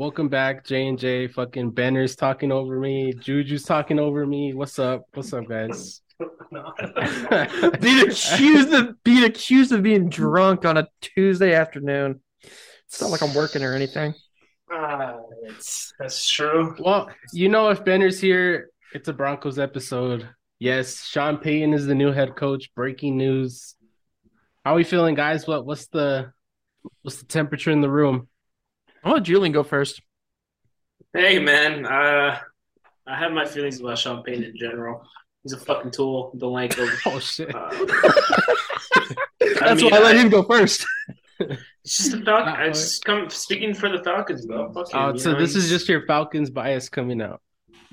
Welcome back, J and J. Fucking Benner's talking over me. Juju's talking over me. What's up? What's up, guys? being accused of being accused of being drunk on a Tuesday afternoon. It's not like I'm working or anything. Uh, it's, that's true. Well, you know, if Benner's here, it's a Broncos episode. Yes, Sean Payton is the new head coach. Breaking news. How are we feeling, guys? What what's the what's the temperature in the room? I'll let Julian go first. Hey, man. Uh, I have my feelings about Sean Payton in general. He's a fucking tool. Don't like him. Oh shit! Uh, That's mean, why I let I- him go first. It's just the Falcons. I just come speaking for the Falcons, bro. Fuck Oh, so know, this is just your Falcons bias coming out.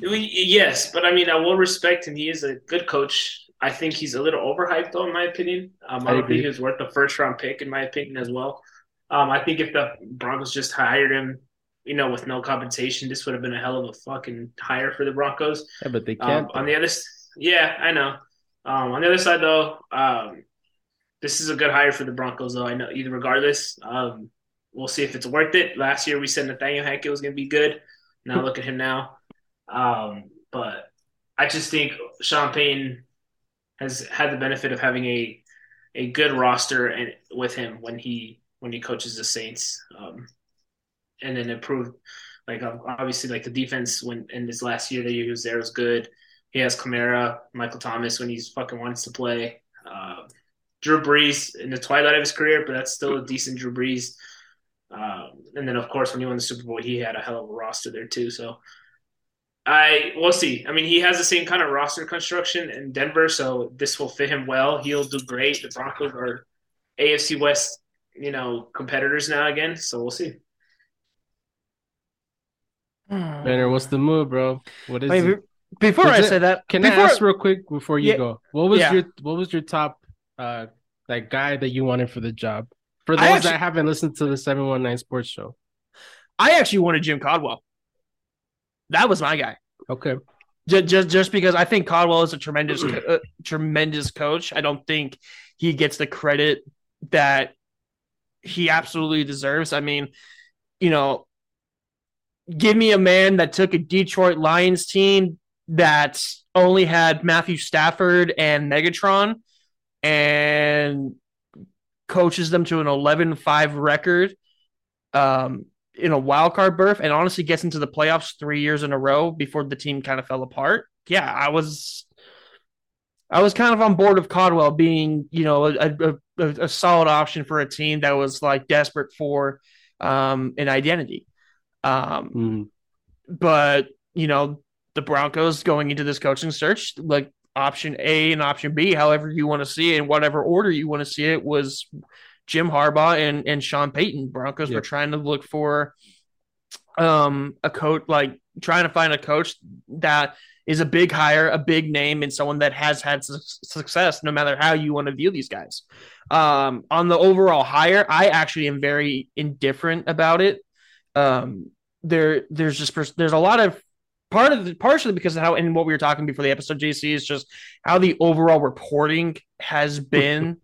We- Yes, but I mean, I will respect him. He is a good coach. I think he's a little overhyped, though, in my opinion. Um, I I don't agree. think he was worth the first round pick, in my opinion, as well. Um, I think if the Broncos just hired him, you know, with no compensation, this would have been a hell of a fucking hire for the Broncos. Yeah, but they Um, can't. on the other, yeah, I know. Um, on the other side, though, um, this is a good hire for the Broncos, though. I know either regardless. Um, we'll see if it's worth it. Last year we said Nathaniel Hackett was going to be good. Now look at him now. Um, but I just think Sean Payton has had the benefit of having a a good roster and with him when he when he coaches the Saints, um, and then improved. Like um, obviously, like the defense when in his last year that he was there was good. He has Kamara, Michael Thomas when he's fucking wants to play. Uh, Drew Brees in the twilight of his career, but that's still a decent Drew Brees. Um, and then, of course, when he won the Super Bowl, he had a hell of a roster there too. So I we'll see. I mean, he has the same kind of roster construction in Denver, so this will fit him well. He'll do great. The Broncos are AFC West, you know, competitors now again. So we'll see. Benner, what's the move, bro? What is I mean, it? before Is I it- say that, Can before, I ask real quick before you Yeah. go? What was Yeah. your what was your top uh like guy that you wanted for the job? For those actually- that haven't listened to the 719 sports show. I actually wanted Jim Caldwell. That was my guy. Okay. Just, just, just because I think Caldwell is a tremendous, uh, tremendous coach. I don't think he gets the credit that he absolutely deserves. I mean, you know, give me a man that took a Detroit Lions team that only had Matthew Stafford and Megatron and coaches them to an 11-5 record um, in a wild card berth and honestly gets into the playoffs three years in a row before the team kind of fell apart. Yeah, I was I was kind of on board of Caldwell being, you know, a, a, a solid option for a team that was like desperate for um, an identity. Um, Mm. but you know the Broncos going into this coaching search, like option A and option B, however you want to see it, in whatever order you want to see it, was Jim Harbaugh and and Sean Payton. Broncos were trying to look for um a coach, like trying to find a coach that is a big hire, a big name, and someone that has had su- success, no matter how you want to view these guys. Um, on the overall hire, I actually am very indifferent about it. Um, there, there's just pers- there's a lot of part of the, partially because of how and what we were talking before the episode. JC is just how the overall reporting has been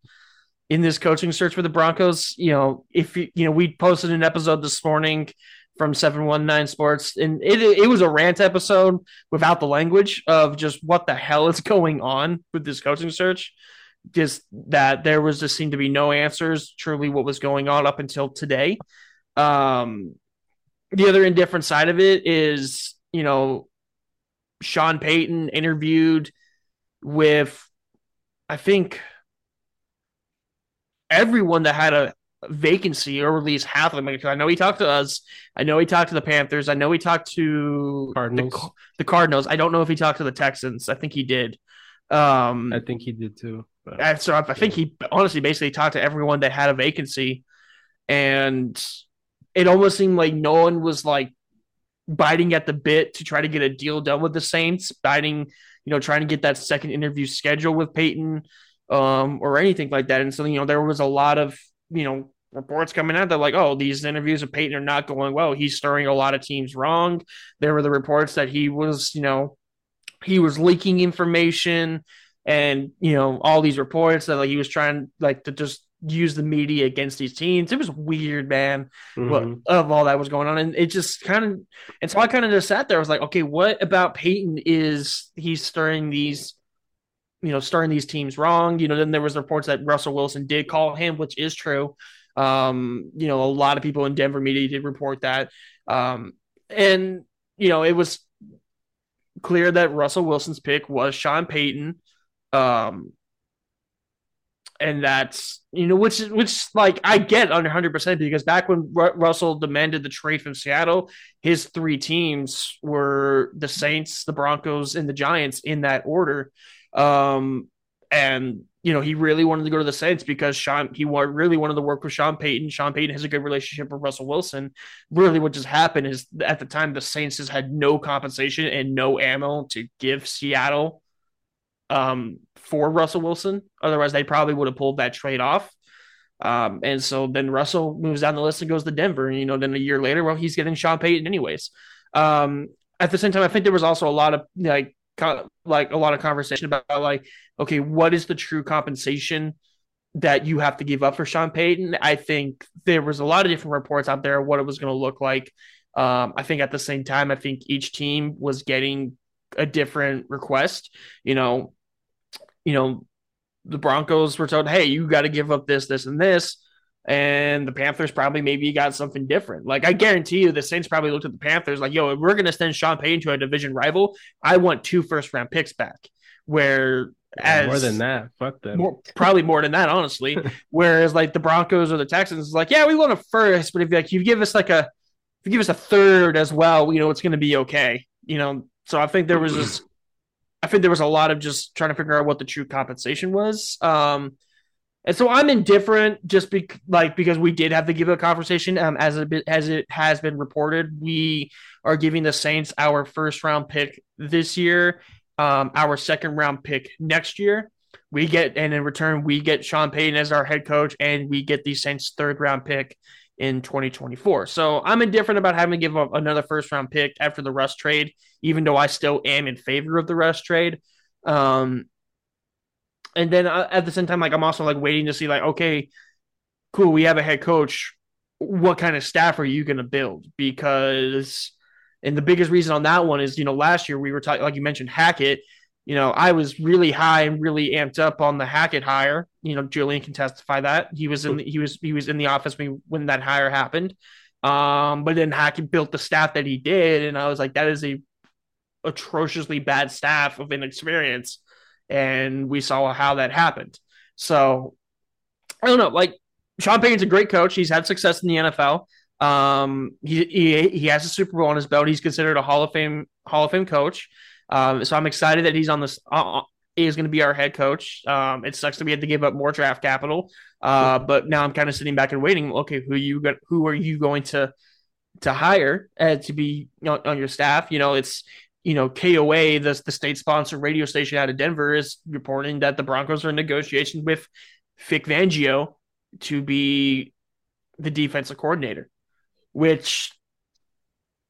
in this coaching search for the Broncos. You know, if you you know, we posted an episode this morning from 719 Sports, and it it was a rant episode without the language of just what the hell is going on with this coaching search. Just that there was just seemed to be no answers, truly what was going on up until today. Um, the other indifferent side of it is, you know, Sean Payton interviewed with, I think, everyone that had a vacancy, or at least half of them. Because I know he talked to us. I know he talked to the Panthers. I know he talked to Cardinals. The, the Cardinals. I don't know if he talked to the Texans. I think he did. Um, I think he did too. but- and so I I think he honestly basically talked to everyone that had a vacancy, and it almost seemed like no one was like biting at the bit to try to get a deal done with the Saints, biting, you know, trying to get that second interview scheduled with Payton, um, or anything like that. And so, you know, there was a lot of, you know, reports coming out that like, oh, these interviews with Payton are not going well. He's stirring a lot of teams wrong. There were the reports that he was, you know, he was leaking information and you know all these reports that like he was trying like to just use the media against these teams. It was weird, man. Mhm. What of all that was going on, and it just kind of, and so I kind of just sat there. I was like, okay, what about Payton is he's stirring these, you know, stirring these teams wrong? You know, then there was reports that Russell Wilson did call him, which is true. Um, you know, a lot of people in Denver media did report that, um, and you know, it was clear that Russell Wilson's pick was Sean Payton. Um, and that's you know which which like I get under hundred percent because back when Ru- Russell demanded the trade from Seattle, his three teams were the Saints, the Broncos, and the Giants in that order. Um, and you know he really wanted to go to the Saints because Sean he really wanted to work with Sean Payton. Sean Payton has a good relationship with Russell Wilson. Really, what just happened is at the time the Saints just had no compensation and no ammo to give Seattle um, for Russell Wilson. Otherwise, they probably would have pulled that trade off. Um, and so then Russell moves down the list and goes to Denver. And, you know, then a year later, well, he's getting Sean Payton anyways. Um, at the same time, I think there was also a lot of like, like a lot of conversation about like, okay, what is the true compensation that you have to give up for Sean Payton? I think there was a lot of different reports out there what it was going to look like. Um, I think at the same time, I think each team was getting a different request. You know, you know, the Broncos were told, "Hey, you got to give up this, this, and this," and the Panthers probably maybe got something different. Like I guarantee you, the Saints probably looked at the Panthers like, "Yo, if we're going to send Sean Payton to a division rival, I want two first round picks back." Where as more than that, fuck them. more probably more than that, honestly. Whereas like the Broncos or the Texans is like, yeah, we want a first, but if like you give us like a if you give us a third as well, you know, it's gonna be okay. You know, so I think there was this I think there was a lot of just trying to figure out what the true compensation was. Um and so I'm indifferent just be, like because we did have the give a conversation um, as a as it has been reported. We are giving the Saints our first round pick this year, um, our second round pick next year. We get and in return we get Sean Payton as our head coach, and we get the Saints third round pick in 2024. So I'm indifferent about having to give up another first round pick after the Russ trade, even though I still am in favor of the Russ trade. Um, and then uh, at the same time, like I'm also like waiting to see like, okay, cool, we have a head coach. What kind of staff are you going to build? Because, and the biggest reason on that one is, you know, last year we were talking, like you mentioned, Hackett. You know, I was really high and really amped up on the Hackett hire. You know, Julian can testify that he was in the, he was he was in the office when when that hire happened. Um, but then Hackett built the staff that he did, and I was like, that is a atrociously bad staff of inexperience and we saw how that happened. So I don't know. Like Sean Payton's a great coach. He's had success in the NFL. Um, he, he he has a Super Bowl on his belt. He's considered a Hall of Fame Hall of Fame coach. Um, so I'm excited that he's on this. Uh, is going to be our head coach. Um, it sucks that we had to give up more draft capital, uh, but now I'm kind of sitting back and waiting. Okay, who you got? Who are you going to to hire uh, to be on, on your staff? You know, it's you know, KOA, the, the state sponsored radio station out of Denver, is reporting that the Broncos are in negotiation with Vic Fangio to be the defensive coordinator, which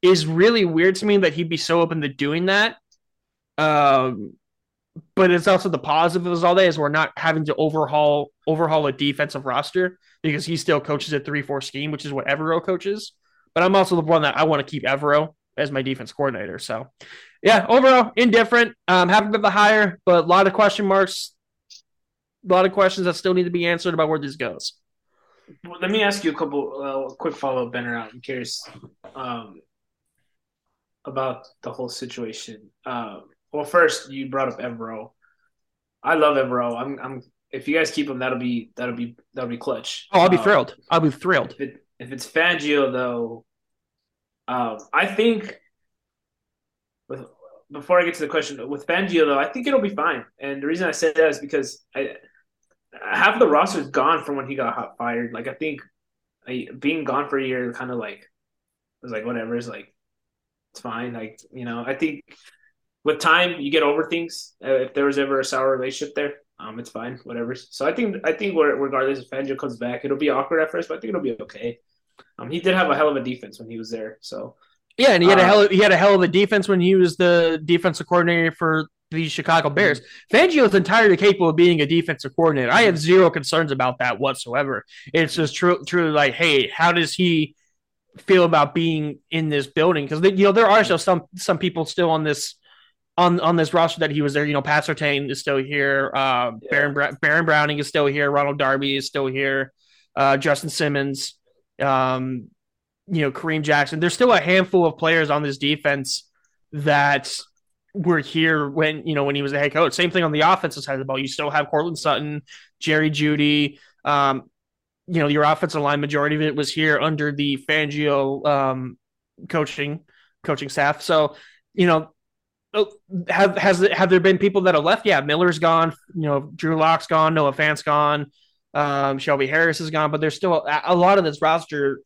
is really weird to me that he'd be so open to doing that. Um, but it's also the positive of all that is we're not having to overhaul overhaul a defensive roster because he still coaches a three four scheme, which is what Evero coaches. But I'm also the one that I want to keep Evero as my defense coordinator. So, yeah, overall indifferent. Um, happy with the hire, but a lot of question marks, a lot of questions that still need to be answered about where this goes. Well, let me ask you a couple uh, quick follow up, Benner. I'm curious um, about the whole situation. Um, well, first you brought up Evero. I love Evero. I'm, I'm. If you guys keep him, that'll be that'll be that'll be clutch. Oh, I'll be Um, thrilled. I'll be thrilled. If, it, if it's Fangio, though, um, I think with before I get to the question with Fangio, though, I think it'll be fine. And the reason I say that is because I half of the roster is gone from when he got hot fired. Like I think I, being gone for a year, kind of like was like whatever. It's like it's fine. Like you know, I think with time you get over things. Uh, if there was ever a sour relationship there, um, it's fine. Whatever. So I think I think regardless if Fangio comes back, it'll be awkward at first, but I think it'll be okay. Um, he did have a hell of a defense when he was there. So Yeah, and he had a Uh, hell. Of, he had a hell of a defense when he was the defensive coordinator for the Chicago Bears. Fangio is entirely capable of being a defensive coordinator. I have zero concerns about that whatsoever. It's just true, truly like, hey, how does he feel about being in this building? Because you know there are still some some people still on this on on this roster that he was there. You know, Pat Surtain is still here. Uh, yeah. Baron Baron Browning is still here. Ronald Darby is still here. Uh, Justin Simmons, um, you know, Kareem Jackson. There's still a handful of players on this defense that were here when you know when he was the head coach. Same thing on the offensive side of the ball. You still have Courtland Sutton, Jerry Jeudy. Um, you know, your offensive line majority of it was here under the Fangio um, coaching coaching staff. So, you know, oh, have has have there been people that have left? Yeah, Miller's gone. You know, Drew Lock's gone. Noah Fant's gone. Um, Shelby Harris is gone. But there's still a, a lot of this roster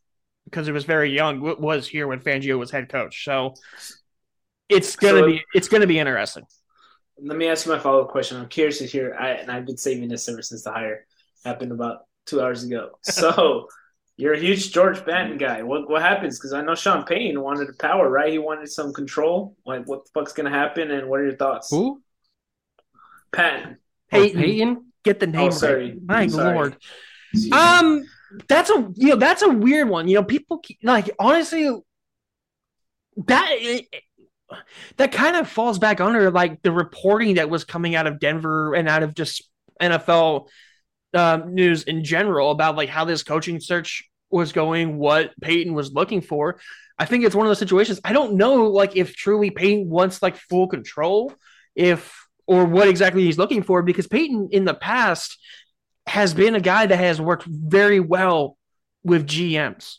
because it was very young was here when Fangio was head coach. So it's gonna so, be it's gonna be interesting. Let me ask you my follow up question. I'm curious to hear. I, and I've been saving this ever since the hire happened about two hours ago. So you're a huge George Paton guy. What what happens? Because I know Sean Payne wanted power, right? He wanted some control. Like what the fuck's gonna happen? And what are your thoughts? Who? Paton. Payton. Oh, Payton. Get the name oh, sorry. right. My sorry. lord. Um, that's a you know that's a weird one. You know, people like honestly that that kind of falls back under like the reporting that was coming out of Denver and out of just NFL um, news in general about like how this coaching search was going, what Payton was looking for. I think it's one of those situations. I don't know like if truly Payton wants like full control, if or what exactly he's looking for, because Payton in the past has been a guy that has worked very well with GMs.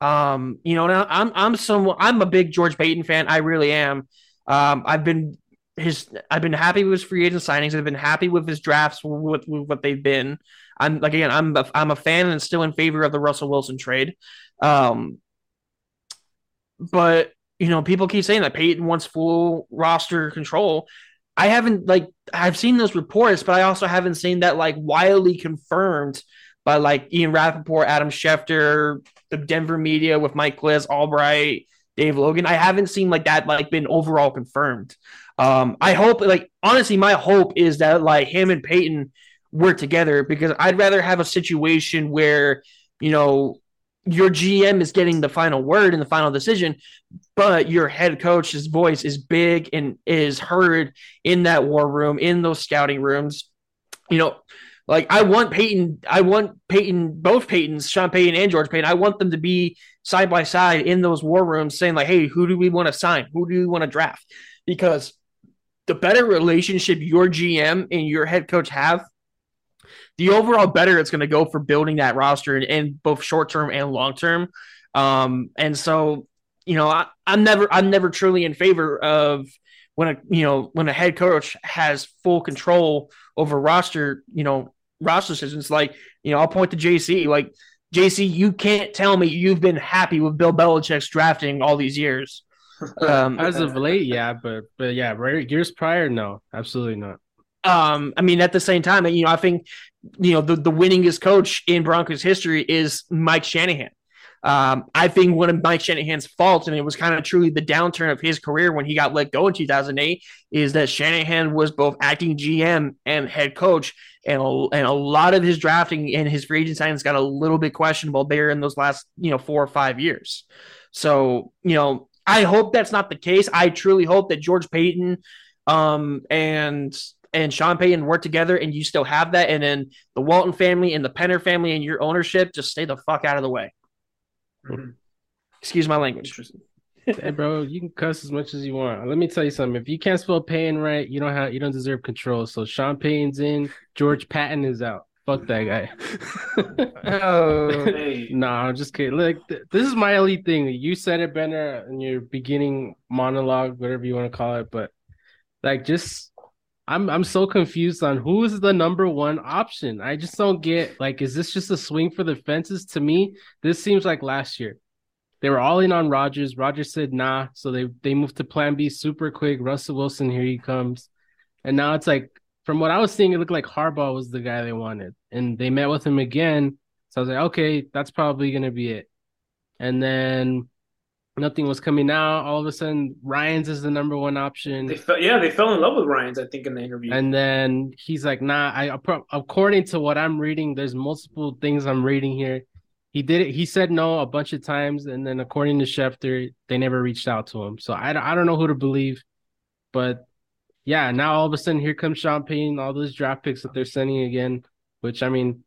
Um, you know, now I'm I'm some I'm a big George Paton fan. I really am. Um, I've been his I've been happy with his free agent signings. I've been happy with his drafts with, with what they've been. I'm like again, I'm a, I'm a fan and still in favor of the Russell Wilson trade. Um, but you know, people keep saying that Payton wants full roster control. I haven't like I've seen those reports, but I also haven't seen that like wildly confirmed by like Ian Rapoport, Adam Schefter, the Denver media with Mike Klis, Albright, Dave Logan. I haven't seen like that like been overall confirmed. Um, I hope like honestly, my hope is that like him and Peyton were together because I'd rather have a situation where you know your GM is getting the final word and the final decision, but your head coach's voice is big and is heard in that war room, in those scouting rooms. You know, like I want Payton, I want Payton, both Paytons, Sean Payton and George Paton. I want them to be side by side in those war rooms, saying like, "Hey, who do we want to sign? Who do we want to draft?" Because the better relationship your GM and your head coach have, the overall better it's going to go for building that roster in both short term and long term. Um, and so, you know, I, I'm never, I'm never truly in favor of when a you know when a head coach has full control over roster you know roster decisions. Like you know i'll point to jc like jc you can't tell me you've been happy with bill belichick's drafting all these years. Um, as of late yeah but but yeah right years prior no absolutely not. Um i mean at the same time you know i think you know the, the winningest coach in broncos history is mike shanahan um, I think one of Mike Shanahan's faults, and it was kind of truly the downturn of his career when he got let go in 2008, is that Shanahan was both acting GM and head coach, and a, and a lot of his drafting and his free agent signings got a little bit questionable there in those last you know four or five years. So you know, I hope that's not the case. I truly hope that George Paton um, and and Sean Payton work together, and you still have that, and then the Walton family and the Penner family and your ownership just stay the fuck out of the way. Mm-hmm. Excuse my language. hey, bro, you can cuss as much as you want. Let me tell you something. If you can't spell Payne right, you don't have you don't deserve control. So Sean Payton's in, George Patton is out. Fuck that guy. oh, hey. nah, I'm just kidding. Look, th- this is my elite thing. You said it, Benner, in your beginning monologue, whatever you want to call it. But like, just I'm I'm so confused on who is the number one option. I just don't get like is this just a swing for the fences? To me, this seems like last year. They were all in on Rodgers. Rodgers said nah, so they they moved to plan B super quick. Russell Wilson, here he comes. And now it's like from what I was seeing, it looked like Harbaugh was the guy they wanted. And they met with him again. So I was like, okay, that's probably gonna be it. And then nothing was coming out. All of a sudden, Ryans is the number one option. They fell, yeah, they fell in love with Ryans, I think, in the interview. And then he's like, "Nah, I according to what I'm reading, there's multiple things I'm reading here. He did it. He said no a bunch of times, and then according to Schefter, they never reached out to him. So I, I don't know who to believe, but yeah, now all of a sudden here comes Sean Payton, all those draft picks that they're sending again. Which I mean,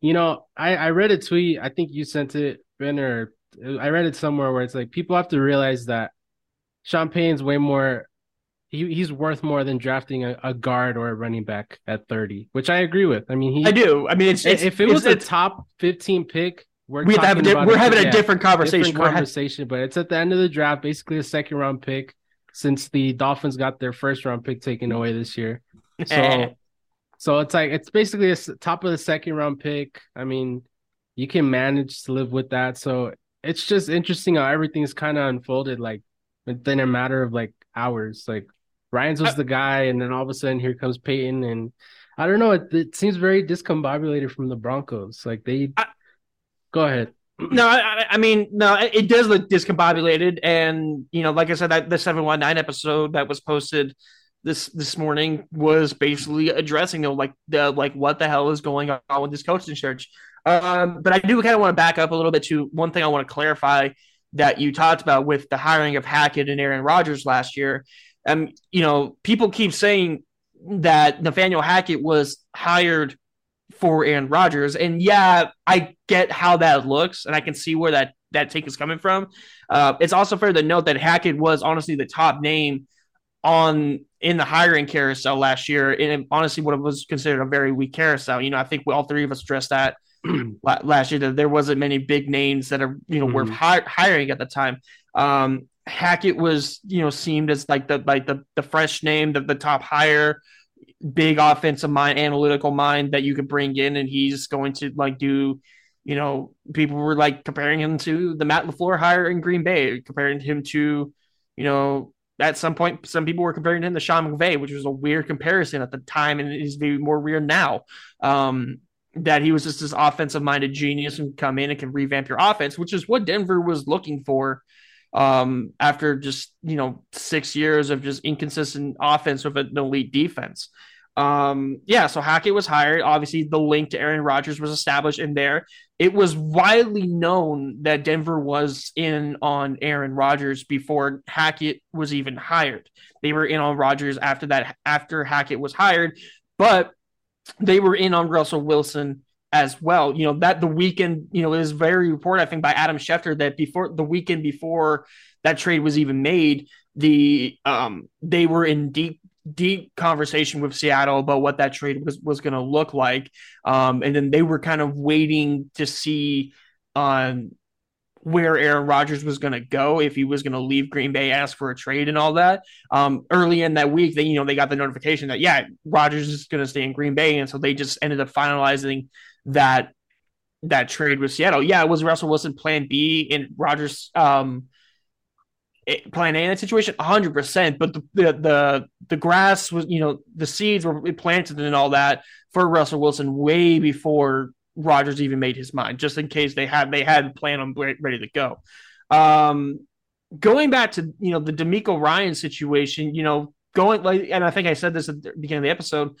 you know, I I read a tweet. I think you sent it, Ben, or I read it somewhere where it's like people have to realize that Payton's way more. He, he's worth more than drafting a, a, guard or a running back at 30, which I agree with. I mean, he, I do. I mean, it's, it's if it was a top 15 pick, we're, we have a, we're having a, different conversation. Different conversation, but it's at the end of the draft, basically a second round pick since the Dolphins got their first round pick taken away this year. So, so it's like it's basically a top of the second round pick. I mean, you can manage to live with that. So it's just interesting how everything's kind of unfolded like within a matter of like hours. Like Ryans was the guy, and then all of a sudden here comes Payton, and I don't know. It, it seems very discombobulated from the Broncos. Like they, I, go ahead. No, I, I, mean, no, it does look discombobulated, and you know, like I said, that the seven one nine episode that was posted this this morning was basically addressing you know, like the like what the hell is going on with this coaching search. Um, but I do kind of want to back up a little bit to one thing I want to clarify that you talked about with the hiring of Hackett and Aaron Rodgers last year. Um, you know, people keep saying that Nathaniel Hackett was hired for Aaron Rodgers, and yeah, I get how that looks, and I can see where that that take is coming from. Uh, it's also fair to note that Hackett was honestly the top name on in the hiring carousel last year, and honestly, what was considered a very weak carousel. You know, I think all three of us addressed that last year that there wasn't many big names that are you know mm-hmm. worth hi- hiring at the time. Um, Hackett was you know seemed as like the like the the fresh name, the, the top hire, big offensive mind, analytical mind that you could bring in, and he's going to like do. You know, people were like comparing him to the Matt LaFleur hire in Green Bay, comparing him to, you know, at some point, some people were comparing him to Sean McVay, which was a weird comparison at the time, and it is maybe more weird now. Um, that he was just this offensive minded genius and come in and can revamp your offense, which is what Denver was looking for um, after just, you know, six years of just inconsistent offense with an elite defense. Um, yeah, so Hackett was hired. Obviously, the link to Aaron Rodgers was established in there. It was widely known that Denver was in on Aaron Rodgers before Hackett was even hired. They were in on Rodgers after that, after Hackett was hired. But they were in on Russell Wilson as well. You know, that the weekend, you know, is very reported, I think, by Adam Schefter that before the weekend before that trade was even made, the um they were in deep deep conversation with Seattle about what that trade was was going to look like. Um and then they were kind of waiting to see on where Aaron Rodgers was going to go if he was going to leave Green Bay, ask for a trade and all that. Um, early in that week, they you know they got the notification that yeah, Rodgers is going to stay in Green Bay, and so they just ended up finalizing that that trade with Seattle. Yeah, it was Russell Wilson Plan B and Rodgers um, Plan A in that situation, hundred percent. But the, the the the grass was you know the seeds were planted and all that for Russell Wilson way before Rodgers even made his mind, just in case they had they had plan on ready to go. Um, going back to you know the DeMeco Ryan situation, you know, going like, and I think I said this at the beginning of the episode.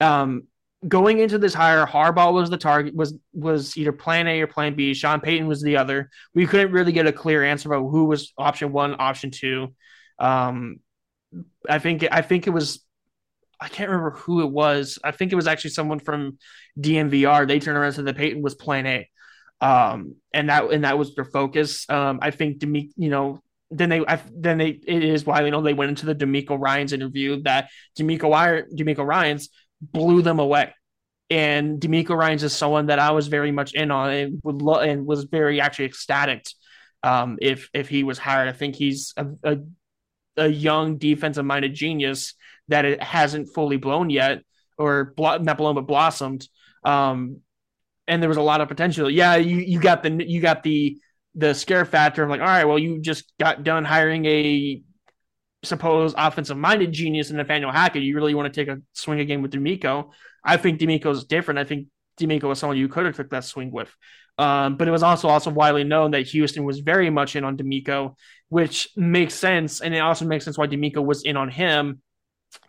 Um, going into this hire, Harbaugh was the target was was either Plan A or Plan B. Sean Payton was the other. We couldn't really get a clear answer about who was option one, option two. Um, I think I think it was I can't remember who it was. I think it was actually someone from DNVR. They turned around and said that Payton was Plan A, um, and that and that was their focus. Um, I think Demi, you know, then they I, then they it is why you know they went into the DeMeco Ryan's interview that DeMeco DeMeco Ryans blew them away, and DeMeco Ryans is someone that I was very much in on and would lo- and was very actually ecstatic. Um, if if he was hired, I think he's a, a, a young defensive minded genius that it hasn't fully blown yet, or blo- not blown but blossomed. Um, and there was a lot of potential. Yeah, you you got the you got the the scare factor of like, all right, well, you just got done hiring a supposed offensive minded genius in Nathaniel Hackett. You really want to take a swing again with DeMeco. I think DeMeco's different. I think DeMeco is someone you could have took that swing with. Um, but it was also also widely known that Houston was very much in on DeMeco, which makes sense, and it also makes sense why DeMeco was in on him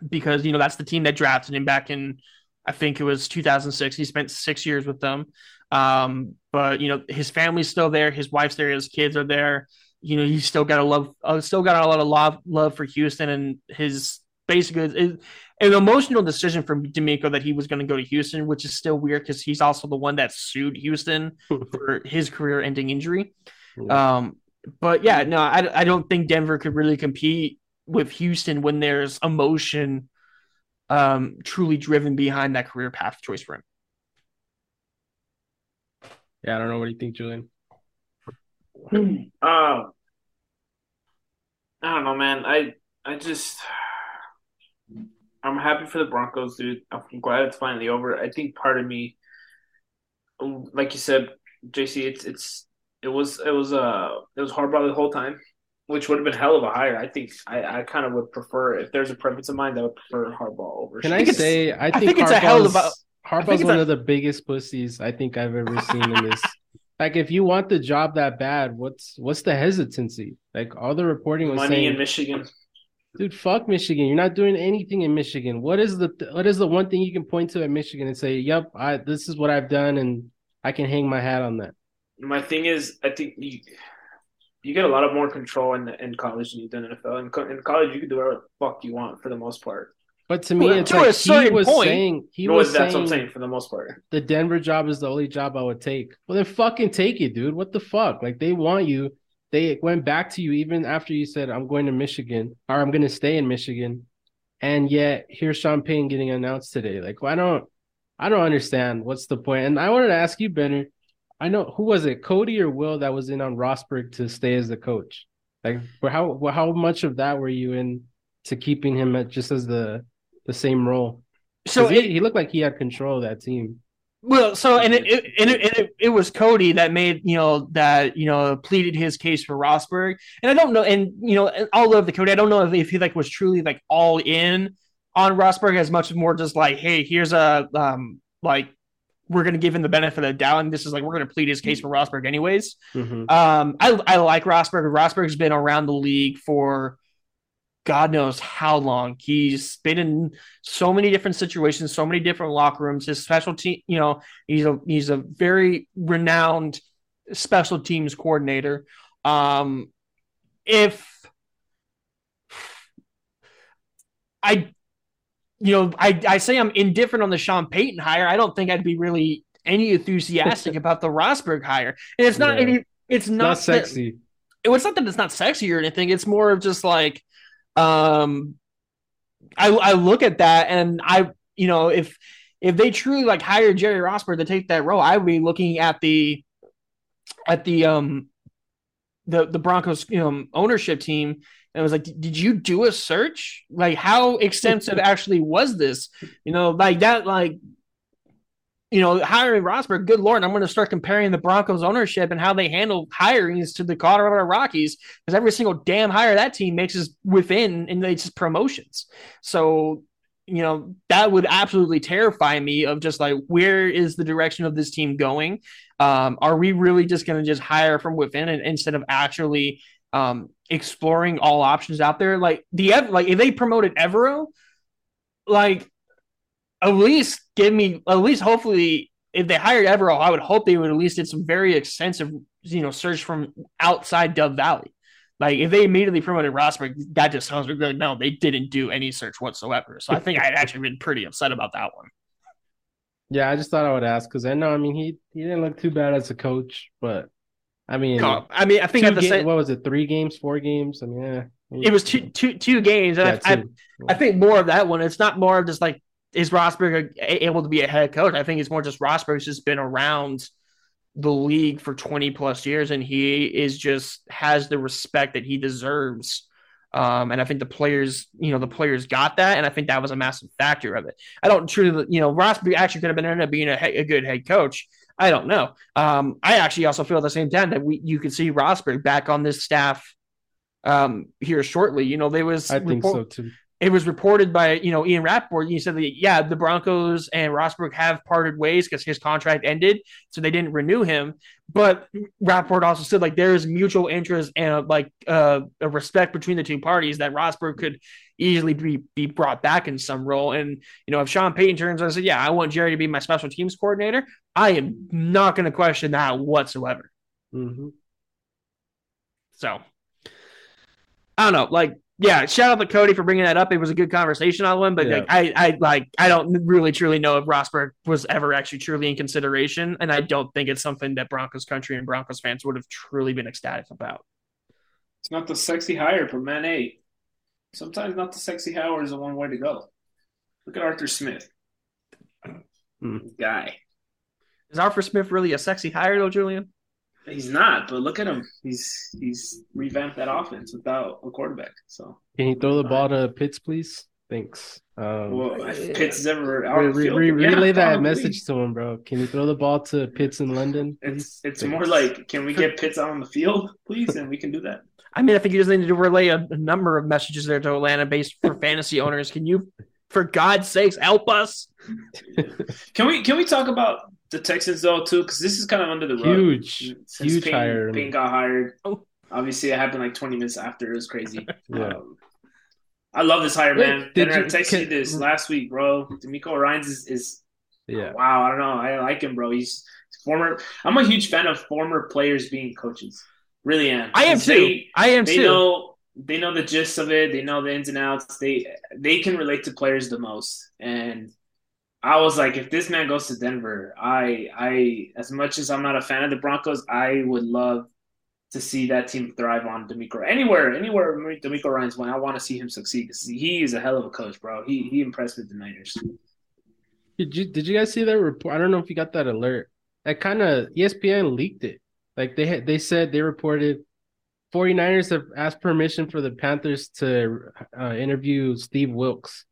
because you know that's the team that drafted him back in I think it was 2006. He spent six years with them, um, but you know his family's still there, his wife's there, his kids are there. You know he's still got a love, uh, still got a lot of love love for Houston, and his basically an emotional decision from DeMeco that he was going to go to Houston, which is still weird because he's also the one that sued Houston for his career-ending injury. Um, but yeah, no, I, I don't think Denver could really compete with Houston when there's emotion um, truly driven behind that career path choice for him. Yeah, I don't know. What do you think, Julian? um, I don't know, man. I I just I'm happy for the Broncos, dude. I'm glad it's finally over. I think part of me, like you said, JC, it's it's it was it was uh it was Harbaugh the whole time, which would have been hell of a hire. I think I, I kind of would prefer if there's a preference of mine, I would prefer Harbaugh over. Can I say I think, I think it's a hell of a Harbaugh's one a, of the biggest pussies I think I've ever seen in this. Like, if you want the job that bad, what's what's the hesitancy? Like, all the reporting was money saying, in Michigan. Dude, fuck Michigan. You're not doing anything in Michigan. What is the what is the one thing you can point to at Michigan and say, "Yep, I this is what I've done, and I can hang my hat on that." My thing is, I think you you get a lot of more control in the, in college than you do in NFL. In, in college, you can do whatever the fuck you want for the most part. But to me, well, it's to like he was point, saying he was that's saying what I'm saying for the most part. The Denver job is the only job I would take. Well, then fucking take it, dude. What the fuck? Like they want you. They went back to you even after you said I'm going to Michigan or I'm going to stay in Michigan, and yet here's Sean Payton getting announced today. Like I don't, I don't understand what's the point. And I wanted to ask you, Benner. I know who was it, Cody or Will, that was in on Rosburg to stay as the coach. Like, how how much of that were you in to keeping him at just as the the same role. So it, he, he, looked like he had control of that team. Well, so and it, it and it, it, it, was Cody that made you know that you know pleaded his case for Rosburg, and I don't know, and you know, all of the Cody, I don't know if, if he like was truly like all in on Rosburg as much as more just like, hey, here's a um like we're going to give him the benefit of the doubt, and this is like we're going to plead his case for Rosburg anyways. Mm-hmm. Um, I I like Rosburg. Rosburg's been around the league for God knows how long. He's been in so many different situations, so many different locker rooms. His special team, you know, he's a he's a very renowned special teams coordinator. Um, if I, you know, I I say I'm indifferent on the Sean Payton hire. I don't think I'd be really any enthusiastic about the Rosburg hire, and it's not yeah. any. It's not, not sexy. That, it was something that's not sexy or anything. It's more of just like um, I I look at that and I you know if if they truly like hired Jerry Rosburg to take that role, I would be looking at the at the um the the Broncos you know, ownership team and was like, did you do a search? Like, how extensive actually was this? You know, like that, like you know, hiring Rosburg, good lord, I'm going to start comparing the Broncos ownership and how they handle hirings to the Colorado Rockies because every single damn hire that team makes is within and it's just promotions. So, you know, that would absolutely terrify me of just like, where is the direction of this team going? Um, are we really just going to just hire from within and, instead of actually um, exploring all options out there? Like the, like if they promoted Evero, like at least give me at least hopefully if they hired Evero, I would hope they would at least did some very extensive, you know, search from outside Dove Valley. Like if they immediately promoted Rosburg, that just sounds like no, they didn't do any search whatsoever. So I think I'd actually been pretty upset about that one. Yeah, I just thought I would ask because I know, I mean, he he didn't look too bad as a coach, but I mean, no, I mean, I think at the ga- same, what was it, three games, four games? I mean, yeah, it was two two two games, and yeah, I, I, I think more of that one. It's not more of just like is Rosburg able to be a head coach? I think it's more just Rosburg's just been around the league for 20 plus years and he is just has the respect that he deserves. Um, and I think the players, you know, the players got that. And I think that was a massive factor of it. I don't truly, you know, Rosburg actually could have been ended up being a, a good head coach. I don't know. Um, I actually also feel at the same time that we, you could see Rosburg back on this staff um, here shortly. You know, there was I think so too it was reported by you know Ian Rapoport. You said that yeah, the Broncos and Rosburg have parted ways because his contract ended, so they didn't renew him. But Rapoport also said like there is mutual interest and like uh, a respect between the two parties that Rosburg could easily be be brought back in some role. And you know if Sean Payton turns and said yeah, I want Jerry to be my special teams coordinator, I am not going to question that whatsoever. Mm-hmm. So I don't know, like yeah, shout out to Cody for bringing that up. It was a good conversation on one, but Yeah. like, I, I like, I don't really truly know if Rosburg was ever actually truly in consideration, and I don't think it's something that Broncos country and Broncos fans would have truly been ecstatic about. It's not the sexy hire for Man A. Sometimes not the sexy hire is the one way to go. Look at Arthur Smith. Hmm. Guy. Is Arthur Smith really a sexy hire though, Julian? He's not, but look at him. He's he's revamped that offense without a quarterback. So Can you throw the ball to Pitts, please? Thanks. Um, well, if Pitts is ever out re- of the re- field, re- yeah, relay that probably. message to him, bro. Can you throw the ball to Pitts in London? It's it's Thanks. more like, can we get Pitts out on the field, please? And we can do that. I mean, I think you just need to relay a, a number of messages there to Atlanta based for fantasy owners. Can you, for God's sakes, help us? Can we can we talk about the Texans though too? Because this is kind of under the rug. huge, Since huge Payne, hire. Payne got hired. Oh. Obviously, it happened like 20 minutes after. It was crazy. Yeah. Um, I love this hire, Wait, man. did Then I you- texted can- you this last week, bro. DeMeco Ryans is, is Yeah, wow. I don't know. I like him, bro. He's former. I'm a huge fan of former players being coaches. Really am. I am 'Cause too. I am they too. know they know the gist of it. They know the ins and outs. They they can relate to players the most. And I was like, if this man goes to Denver, I I as much as I'm not a fan of the Broncos, I would love to see that team thrive on DeMeco. Anywhere, anywhere DeMeco Ryan's went, I want to see him succeed. he is a hell of a coach, bro. He he impressed with the Niners. Did you did you guys see that report? I don't know if you got that alert. That kind of ESPN leaked it. Like they had, they said they reported 49ers have asked permission for the Panthers to uh, interview Steve Wilks.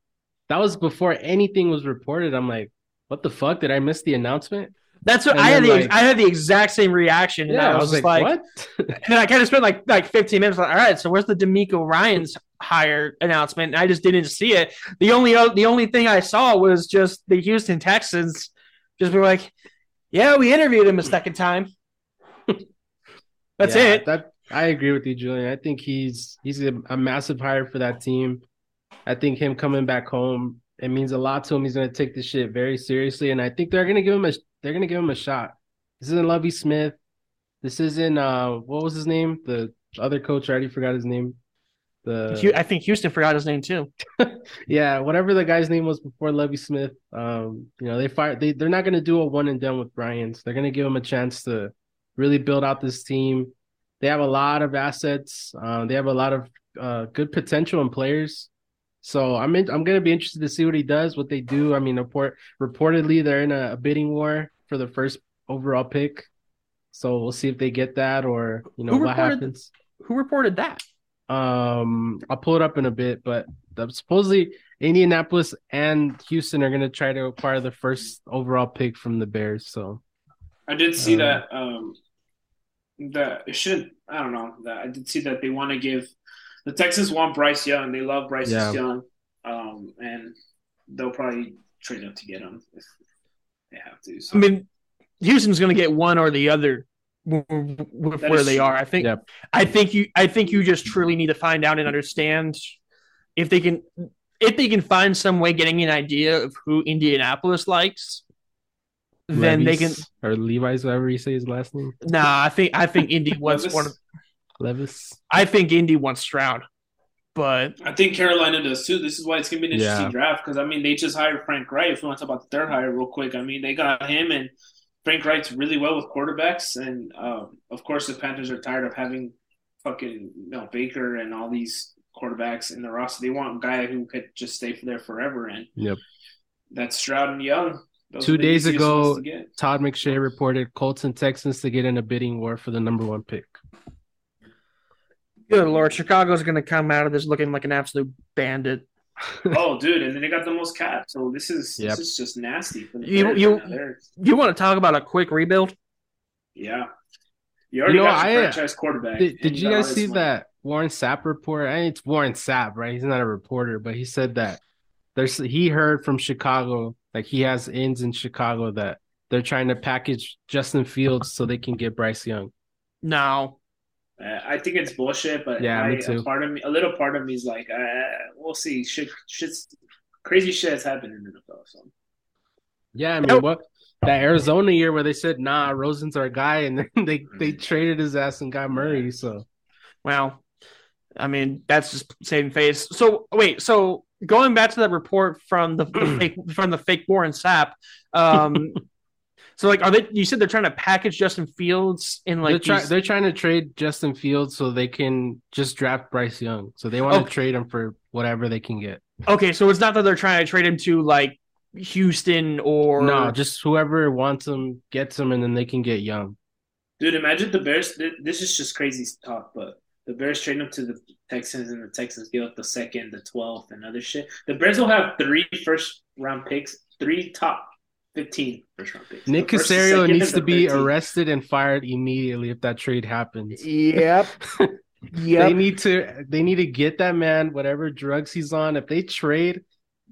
That was before anything was reported. I'm like, what the fuck? Did I miss the announcement? That's what And I had. The, like- I had the exact same reaction. And I was, just like, what? and then I kind of spent like like 15 minutes. Like, all right, so where's the DeMeco Ryan's hire announcement? And I just didn't see it. The only uh, the only thing I saw was just the Houston Texans just were like, yeah, we interviewed him a second time. That's Yeah, it. That I agree with you, Julian. I think he's he's a, a massive hire for that team. I think him coming back home it means a lot to him. He's going to take this shit very seriously, and I think they're going to give him a they're going to give him a shot. This isn't Lovie Smith. This isn't uh what was his name? The other coach. I already forgot his name. The I think Houston forgot his name too. yeah, whatever the guy's name was before Lovie Smith. Um, you know, they fired. They they're not going to do a one and done with Bryans. They're going to give him a chance to really build out this team. They have a lot of assets. Uh, they have a lot of uh, good potential in players. So I'm in, I'm going to be interested to see what he does, what they do. I mean, report reportedly they're in a, a bidding war for the first overall pick. So we'll see if they get that or you know Who what reported- happens. Who reported that? Um, I'll pull it up in a bit, but the, supposedly Indianapolis and Houston are going to try to acquire the first overall pick from the Bears. So I did see Um, that. Um, that it should. I don't know. That I did see that they want to give the Texans want Bryce Young. They love Bryce Yeah. Young, um, and they'll probably trade up to get him if they have to. So. I mean, Houston's going to get one or the other w- w- with That where is they true. are. I think. Yep. I think you. I think you just truly need to find out and understand if they can. If they can find some way getting an idea of who Indianapolis likes, then they can. Or Levi's, whatever you say his last name, Nah, I think I think Indy wants Levis? one. Of, Levis. I think Indy wants Stroud, but I think Carolina does too. This is why it's gonna be an interesting Yeah. draft because I mean they just hired Frank Reich. If we want to talk about the third hire real quick, I mean they got him and Frank Reich's really well with quarterbacks, and um, of course the Panthers are tired of having fucking you know, Baker and all these quarterbacks in the roster. They want a guy who could just stay for there forever, and Yep. that's Stroud and Young. Those Two days ago, to. Todd McShay reported Colts and Texans to get in a bidding war for the number one pick. Good lord, Chicago's going to come out of this looking like an absolute bandit. oh, dude, and then they got the most cap. So this is Yep. this is just nasty. For the You- you- right You want to talk about a quick rebuild? Yeah. You already You know, got your I- franchise quarterback. Did, did you guys see money. that Warren Sapp report. I mean, it's Warren Sapp, right? He's not a reporter, but he said that there's he heard from Chicago, like he has ins in Chicago that they're trying to package Justin Fields so they can get Bryce Young. No, Uh, I think it's bullshit, but Yeah, I, me too. A part of me, a little part of me is like, uh, we'll see. Shit, shit's crazy shit has happened in the NFL. So Yeah, I mean, Nope. what that Arizona year where they said, "Nah, Rosen's our guy," and then they they traded his ass and got Murray. So well, I mean that's just saving face. So wait, so going back to that report from the, the fake from the fake Warren Sapp, um, so like, are they? You said they're trying to package Justin Fields in they're, like try, these- they're trying to trade Justin Fields so they can just draft Bryce Young. So they want to Okay. trade him for whatever they can get. okay, so it's not that they're trying to trade him to like Houston or no, just whoever wants him gets him, and then they can get Young. Dude, imagine the Bears. This is just crazy talk, but the Bears trade up to the Texans, and the Texans give up the second, the twelfth, and other shit. The Bears will have three first round picks, three top 15 first round picks. Nick The first, Caserio needs to be 13th. arrested and fired immediately if that trade happens. Yep. They need to they need to get that man whatever drugs he's on. If they trade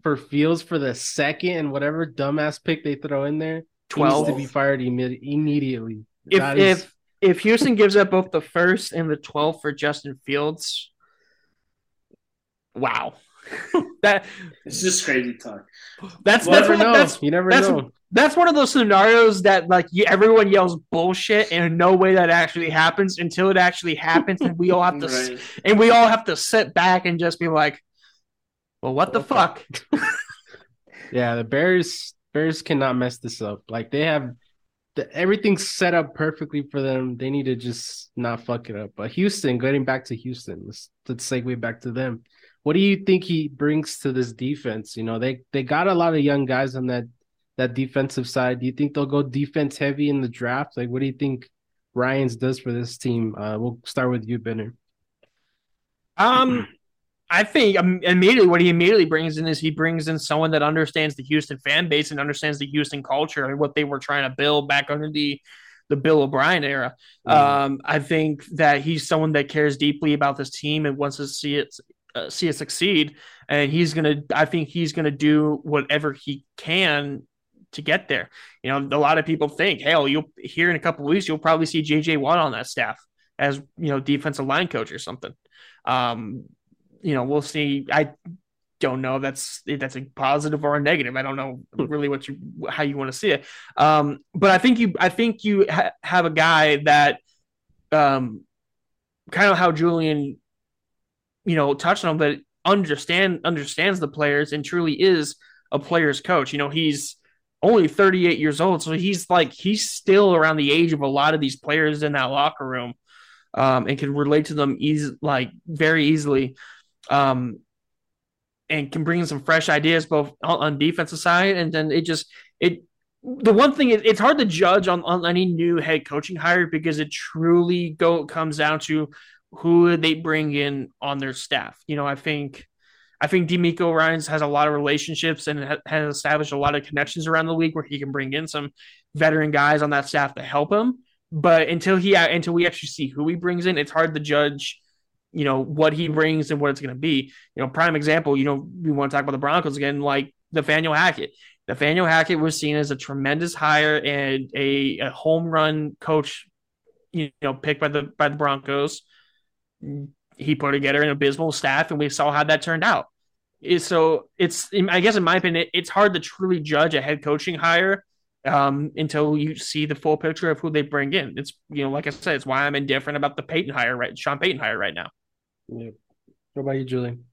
for Fields for the second and whatever dumbass pick they throw in there, he needs 12. to be fired imme- immediately. If That is- if if Houston gives up both the first and the 12th for Justin Fields, wow. that It's just crazy talk. that's you that's never one, know. that's you never that's- know. that's one of those scenarios that like you, everyone yells bullshit and no way that actually happens until it actually happens and we all have to Right. and we all have to sit back and just be like well what the fuck Yeah, the Bears Bears cannot mess this up. Like they have the, everything's set up perfectly for them. They need to just not fuck it up. But Houston, getting back to Houston, let's let's segue back to them. What do you think he brings to this defense? You know, they they got a lot of young guys on that that defensive side. Do you think they'll go defense heavy in the draft? Like, what do you think Ryans does for this team? Uh, we'll start with you, Benner. Um, I think um, immediately what he immediately brings in is he brings in someone that understands the Houston fan base and understands the Houston culture and what they were trying to build back under the the Bill O'Brien era. Um, I think that he's someone that cares deeply about this team and wants to see it uh, see it succeed. And he's gonna, I think he's gonna do whatever he can to get there. You know, a lot of people think, hell, you'll here in a couple weeks you'll probably see JJ Watt on that staff as you know defensive line coach or something. Um, you know, we'll see. I don't know that's if that's a positive or a negative. I don't know really what you how you want to see it. Um, but I think you I think you ha- have a guy that um kind of how Julian you know touched on but understand understands the players and truly is a player's coach. You know, he's only 38 years old, so he's like he's still around the age of a lot of these players in that locker room. Um, and can relate to them easy, like very easily um, and can bring in some fresh ideas both on, on defensive side and then it just it the one thing is it's hard to judge on, on any new head coaching hire because it truly go comes down to who would they bring in on their staff. You know, I think I think DeMeco Ryans has a lot of relationships and ha- has established a lot of connections around the league where he can bring in some veteran guys on that staff to help him. But until he uh, until we actually see who he brings in, it's hard to judge you know what he brings and what it's going to be. You know, prime example. You know, we want to talk about the Broncos again, like Nathaniel Hackett. Nathaniel Hackett was seen as a tremendous hire and a, a home run coach. You know, picked by the by the Broncos. He put together an abysmal staff, and we saw how that turned out. So it's, I guess, in my opinion, it's hard to truly judge a head coaching hire um, until you see the full picture of who they bring in. It's you know, like I said, it's why I'm indifferent about the Payton hire, right? Sean Payton hire right now. Yeah. What about you, Julian?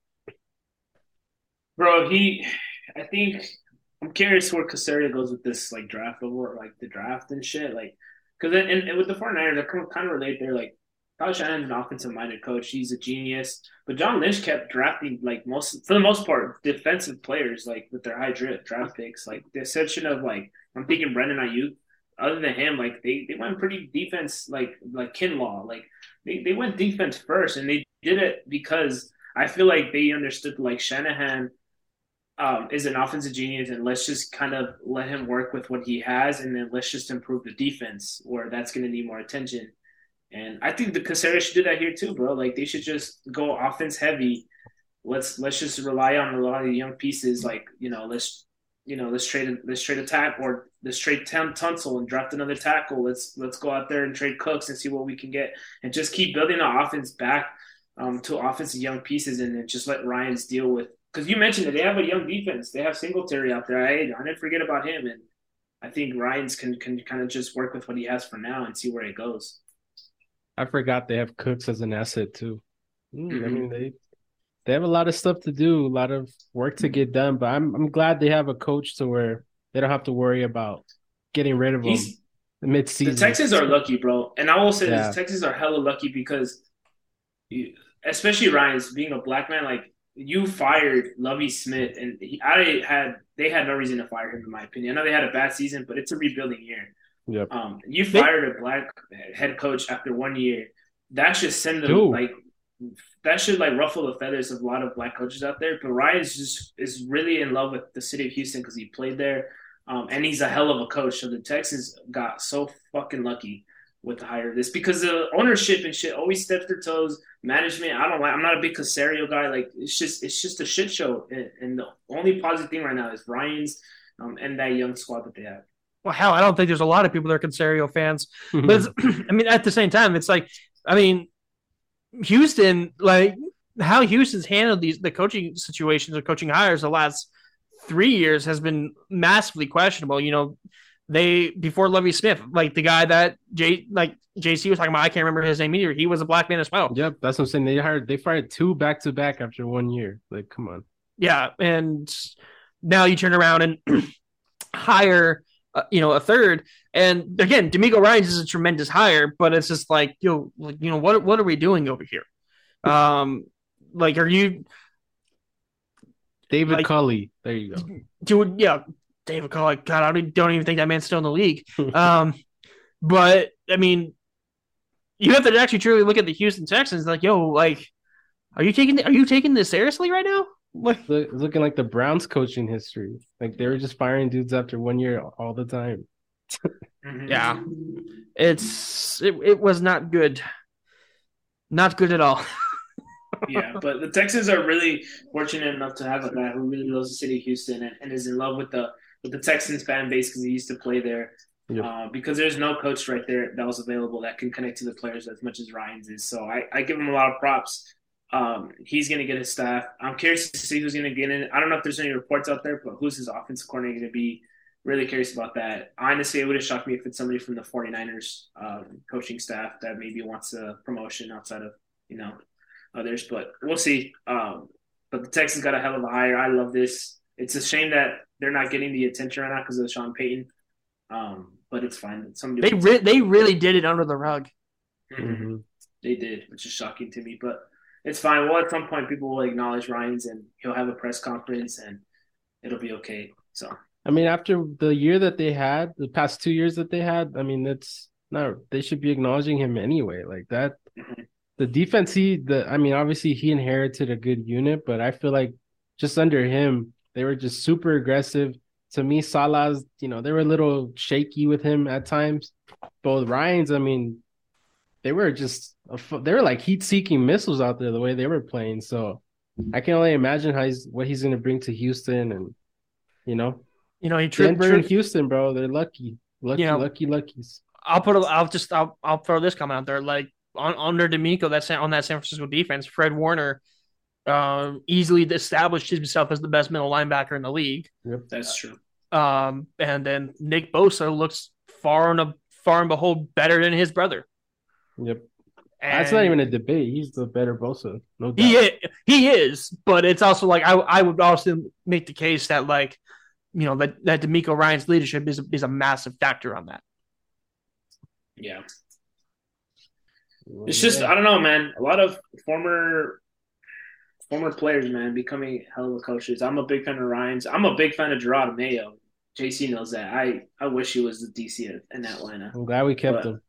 Bro, he, I think I'm curious where Caserio goes with this like draft over like the draft and shit. Like, because and, and with the 49ers, I kind of relate. They're like, Kyle Shanahan's an offensive minded coach. He's a genius. But John Lynch kept drafting like most, for the most part, defensive players like with their high draft draft picks. Like the exception of like I'm thinking Brandon Aiyuk. Other than him, like they, they went pretty defense like like Kinlaw. Like they, they went defense first, and they did it because I feel like they understood like Shanahan um, is an offensive genius, and let's just kind of let him work with what he has, and then let's just improve the defense, or that's going to need more attention. And I think the Caserio should do that here too, bro. Like they should just go offense heavy. Let's let's just rely on a lot of the young pieces. Like you know, let's you know let's trade let's trade a tack or let's trade Tam Tunsil and draft another tackle. Let's let's go out there and trade Cooks and see what we can get and just keep building the offense back um, to offensive young pieces and then just let Ryans deal with. Because you mentioned that they have a young defense. They have Singletary out there. I I didn't forget about him and. I think Ryans can can kind of just work with what he has for now and see where it goes. I forgot they have Cooks as an asset too. Mm, I Mhm. mean they they have a lot of stuff to do, a lot of work to get done. But I'm I'm glad they have a coach to where they don't have to worry about getting rid of him He's mid season. the. Texans are lucky, bro, and I will say Yeah. this: Texans are hella lucky because, you, especially Ryans being a black man, like you fired Lovie Smith, and he, I had they had no reason to fire him, in my opinion. I know they had a bad season, but it's a rebuilding year. Yep. Um, you fired a black head coach after one year. That should send them Dude. like that should like ruffle the feathers of a lot of black coaches out there. But Ryans just is really in love with the city of Houston because he played there, um, and he's a hell of a coach. So the Texans got so fucking lucky with the hire of this because the ownership and shit always steps their toes. Management, I don't like. I'm not a big Caserio guy. Like it's just it's just a shit show. And, and the only positive thing right now is Ryans um, and that young squad that they have. Well, hell, I don't think there's a lot of people that are Caserio fans. Hmm. But it's, I mean, at the same time, it's like, I mean, Houston, like how Houston's handled these the coaching situations or coaching hires the last three years has been massively questionable. You know, they before Lovie Smith, like the guy that J like JC was talking about, I can't remember his name either. He was a black man as well. Yep, that's what I'm saying. They hired they fired two back to back after one year. Like, come on. Yeah, and now you turn around and hire, uh, you know, a third. And again, DeMeco Ryans is a tremendous hire, but it's just like, yo, like, you know, what what are we doing over here? Um, like, are you David Like- Culley. There you go. doing? Yeah, David Cole. God, I don't, don't even think that man's still in the league. Um, but I mean, you have to actually truly look at the Houston Texans. Like, yo, like, are you taking are you taking this seriously right now? Like, Look, it's looking like the Browns coaching history. Like they were just firing dudes after one year all the time. Yeah. it's it, it was not good, not good at all. yeah, but the Texans are really fortunate enough to have a guy who really loves the city of Houston and, and is in love with the with the Texans fan base because he used to play there. Yep. Uh, because there's no coach right there that was available that can connect to the players as much as Ryans is. So I, I give him a lot of props. Um, he's going to get his staff. I'm curious to see who's going to get in. I don't know if there's any reports out there, but who's his offensive coordinator going to be? Really curious about that. Honestly, it would have shocked me if it's somebody from the 49ers um, coaching staff that maybe wants a promotion outside of, you know, others, but we'll see. Um, but the Texans got a hell of a hire. I love this. It's a shame that they're not getting the attention right now because of Sean Payton. Um, but it's fine. Somebody They re- they really did it under the rug. Mhm. Mhm. They did, which is shocking to me. But it's fine. Well, at some point, people will acknowledge Ryans, and he'll have a press conference, and it'll be okay. So I mean, after the year that they had, the past two years that they had, I mean, that's not. They should be acknowledging him anyway. Like that, Mhm. the defense. He, the. I mean, obviously he inherited a good unit, but I feel like just under him, they were just super aggressive. To me, Saleh's, you know, they were a little shaky with him at times. Both Ryans, I mean, they were just they were like heat-seeking missiles out there the way they were playing. So I can only imagine how he's what he's going to bring to Houston, and you know, You know, he tri- Denver tri- and Houston, bro, they're lucky, lucky, Yeah. lucky, luckies. I'll put. A, I'll just. I'll. I'll throw this comment out there. Like on under DeMeco, that's on that San Francisco defense. Fred Warner, uh, easily established himself as the best middle linebacker in the league. Yep, that's true. Um, and then Nick Bosa looks far and a, far and behold better than his brother. Yep, And that's not even a debate. He's the better Bosa, no doubt. he is, he is, but it's also like I I would also make the case that like you know that that DeMeco Ryan's leadership is is a massive factor on that. Yeah, it's just I don't know, man. A lot of former former players, man, becoming hell of a coaches. I'm a big fan of Ryans. I'm a big fan of Jerod Mayo. JC knows that. I I wish he was the DC in Atlanta. I'm glad we kept But- him.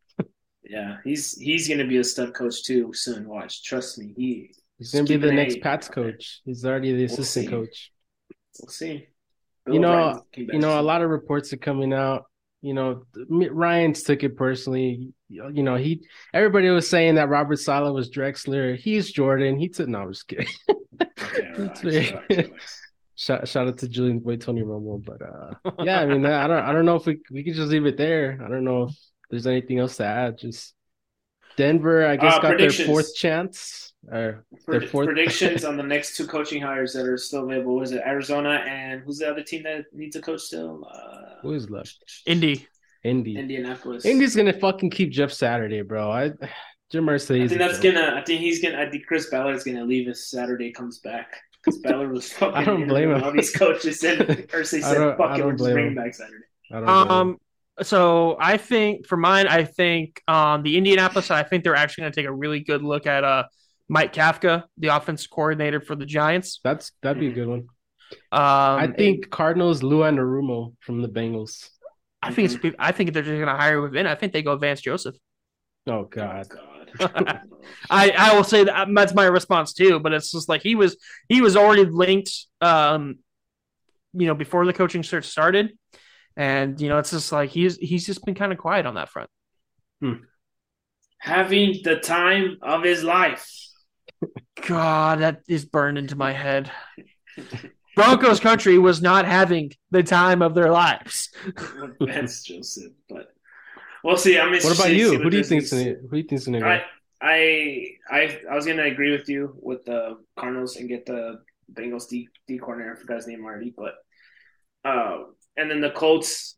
Yeah, he's he's gonna be a stud coach too soon. Watch, trust me. He He's gonna be the next a- Pats coach. He's already the We'll assistant see. coach. We'll see. You know, O'Brien came back You know, a lot of reports are coming out. You know, Ryans took it personally. you know, he everybody was saying that Robert Saleh was Drexler. He's Jordan. He took no, I'm just kidding. Okay, relax. shout, shout out to Julian Boy, Tony Romo, but uh, yeah, I mean, I don't, I don't know if we we could just leave it there. I don't know if there's anything else to add. Just Denver, I guess, Uh, got their fourth chance. Or their fourth predictions on the next two coaching hires that are still available. Was it Arizona and who's the other team that needs a coach still? Uh, Who is left? Indy. Indy. Indianapolis. Indy's gonna fucking keep Jeff Saturday, bro. I Jim Irsay I think that's joke. gonna. I think he's gonna. I think Chris Ballard's gonna leave if Saturday comes back. Because Ballard was fucking. I don't blame him. All these coaches and Irsay said, don't- "Fuck it, we're just bringing him. back Saturday." I don't blame him. Um, so I think for mine, I think um, the Indianapolis. I think they're actually going to take a really good look at uh, Mike Kafka, the offense coordinator for the Giants. That's that'd be a good one. Um, I think Cardinals Lou Anarumo from the Bengals. I think it's. I think they're just going to hire within. I think they go Vance Joseph. Oh God. Oh, God. I, I will say that that's my response too, but it's just like he was he was already linked um you know before the coaching search started. And you know, it's just like he's he's just been kind of quiet on that front. Having the time of his life. God, that is burned into my head. Broncos country was not having the time of their lives. Vance Joseph, but we'll see. I'm What about you? what Who do you this think's is. gonna who do you think's gonna go? I, I, I, I was gonna agree with you with the Cardinals and get the Bengals D, D coordinator. I forgot his name already, but uh, and then the Colts.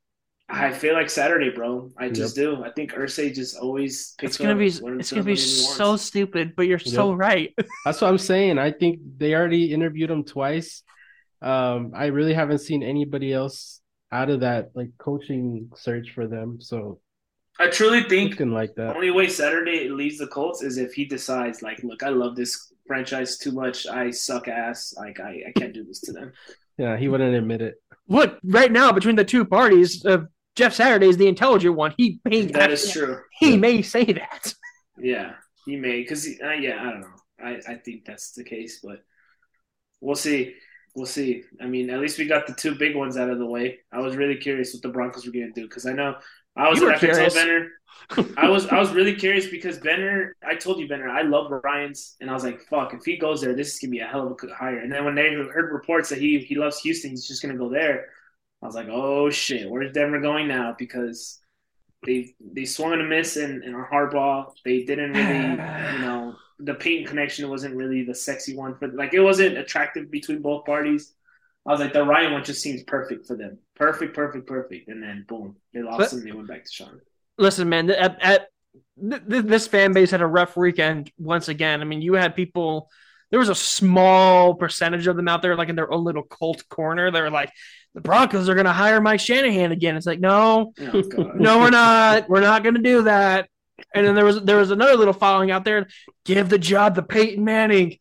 I feel like Saturday, bro. I just do. I think Irsay just always picks It's gonna up, be it's gonna be so wants. stupid, but you're so right. That's what I'm saying. I think they already interviewed him twice. Um, I really haven't seen anybody else out of that like coaching search for them. So I truly think looking like the that. only way Saturday leaves the Colts is if he decides, like, look, I love this franchise too much. I suck ass. Like, I, I can't do this to them. Yeah, he wouldn't admit it. Look, right now between the two parties, uh, Jeff Saturday is the intelligent one. He may That is true. he may say that. Yeah, he may because uh, yeah, I don't know. I I think that's the case, but we'll see. We'll see. I mean, at least we got the two big ones out of the way. I was really curious what the Broncos were going to do because I know I was You were I told curious. Benner. I was I was really curious because Benner. I told you Benner. I love Ryans, and I was like, "Fuck! If he goes there, this is gonna be a hell of a hire." And then when they heard reports that he he loves Houston, he's just gonna go there. I was like, "Oh shit! Where's Denver going now?" Because they they swung and a miss in, in our hardball. They didn't really, you know, the Payton connection wasn't really the sexy one for like it wasn't attractive between both parties. I was like, the Ryan one just seems perfect for them. Perfect, perfect, perfect. And then boom, they lost But- and they went back to Sean. Listen, man, at, at th- th- this fan base had a rough weekend once again. I mean, you had people. There was a small percentage of them out there, like in their own little cult corner. They were like, "The Broncos are going to hire Mike Shanahan again." It's like, no, Oh no, we're not. We're not going to do that. And then there was there was another little following out there. Give the job to Peyton Manning.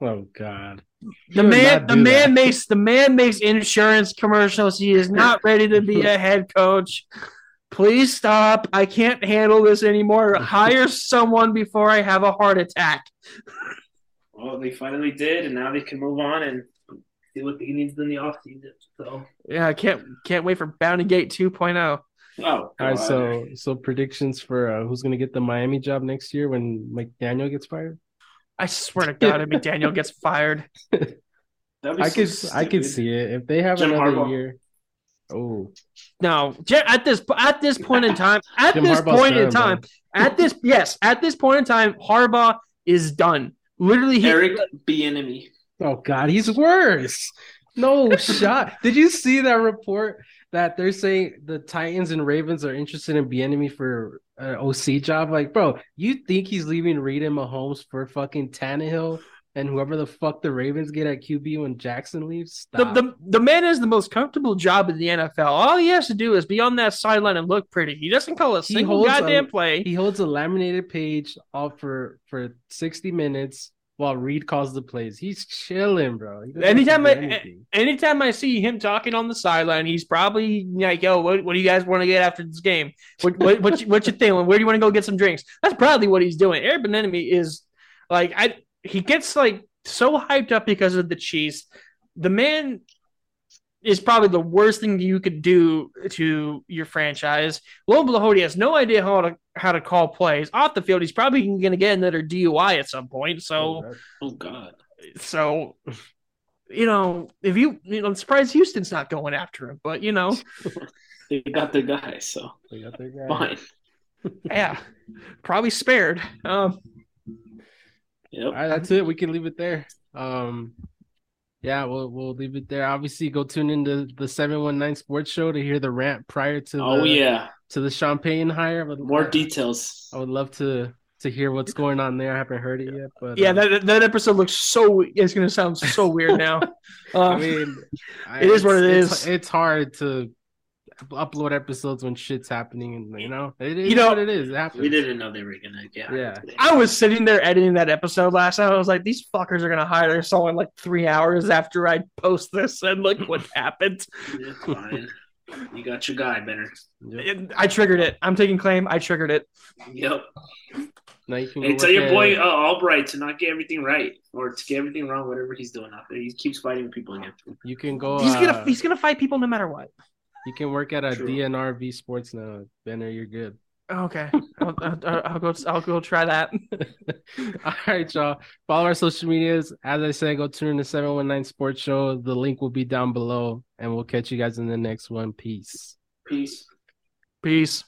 Oh God. He The man, the man that. makes the man makes insurance commercials. He is not ready to be a head coach. Please stop. I can't handle this anymore. Hire someone before I have a heart attack. Well, they finally did, and now they can move on and do what he needs in the offseason. So, Yeah, I can't can't wait for Bounty Gate 2.0. oh, All right, God. so so predictions for uh, who's gonna get the Miami job next year when McDaniel gets fired? I swear to God, if McDaniel gets fired. That'd be I so could I could see it if they have Jim another Harbaugh. year. Oh, No, at this at this point in time, at Jim this Harbaugh's point in done, time, at this yes, at this point in time, Harbaugh is done. Literally, he, Eric Bieniemy. oh God, he's worse. No shot. Did you see that report that they're saying the Titans and Ravens are interested in Bieniemy for an OC job? Like, bro, you think he's leaving Reid and Mahomes for fucking Tannehill and whoever the fuck the Ravens get at QB when Jackson leaves? the, the the man has the most comfortable job in the NFL. All he has to do is be on that sideline and look pretty. He doesn't call a single holds a- goddamn play. He holds a laminated page off for for sixty minutes while Reid calls the plays. He's chilling, bro. He doesn't have to Anytime I- Anytime I see him talking on the sideline, he's probably like, "Yo, what, what do you guys want to get after this game? What what what you, what you think? Where do you want to go get some drinks?" That's probably what he's doing. Eric Enemy is like, I he gets like so hyped up because of the cheese. The man is probably the worst thing you could do to your franchise. Lo and behold, he has no idea how to how to call plays off the field. He's probably going to get another DUI at some point. So, Oh God. so you know, if you, you know, I'm surprised Houston's not going after him. But you know, They got their guys, so They got their guy. fine. yeah, probably spared. Um, Yep. All right, that's it. We can leave it there. Um, yeah, we'll we'll leave it there. Obviously, go tune into the seven one nine Sports Show to hear the rant prior to Oh the, yeah. to the champagne hire. But More details. I would love to to hear what's going on there. I haven't heard it yet, but yeah, uh, that that episode looks so. It's going to sound so weird now. Uh, I mean, I- It is what it it's- is. It's, it's hard to upload episodes when shit's happening, and you know, it is You know, what it is. It happens. We didn't know they were gonna get Yeah. today. I was sitting there editing that episode last night. I was like, these fuckers are gonna hire someone like three hours after I post this, and look what happened. Yeah, fine. You got your guy, Benner. Yep. I triggered it. I'm taking claim. I triggered it. Yep. Now you can Hey, tell your boy uh, Albright to not get everything right or to get everything wrong, whatever he's doing out there. He keeps fighting people again. You can go. He's gonna uh, he's gonna fight people no matter what. You can work at a True. DNVR Sports now, Benner. You're good. Oh, okay, I'll, I'll, I'll go. I'll go try that. All right, y'all. Follow our social medias. As I said, go tune in to 719 Sports Show. The link will be down below, and we'll catch you guys in the next one. Peace. Peace. Peace.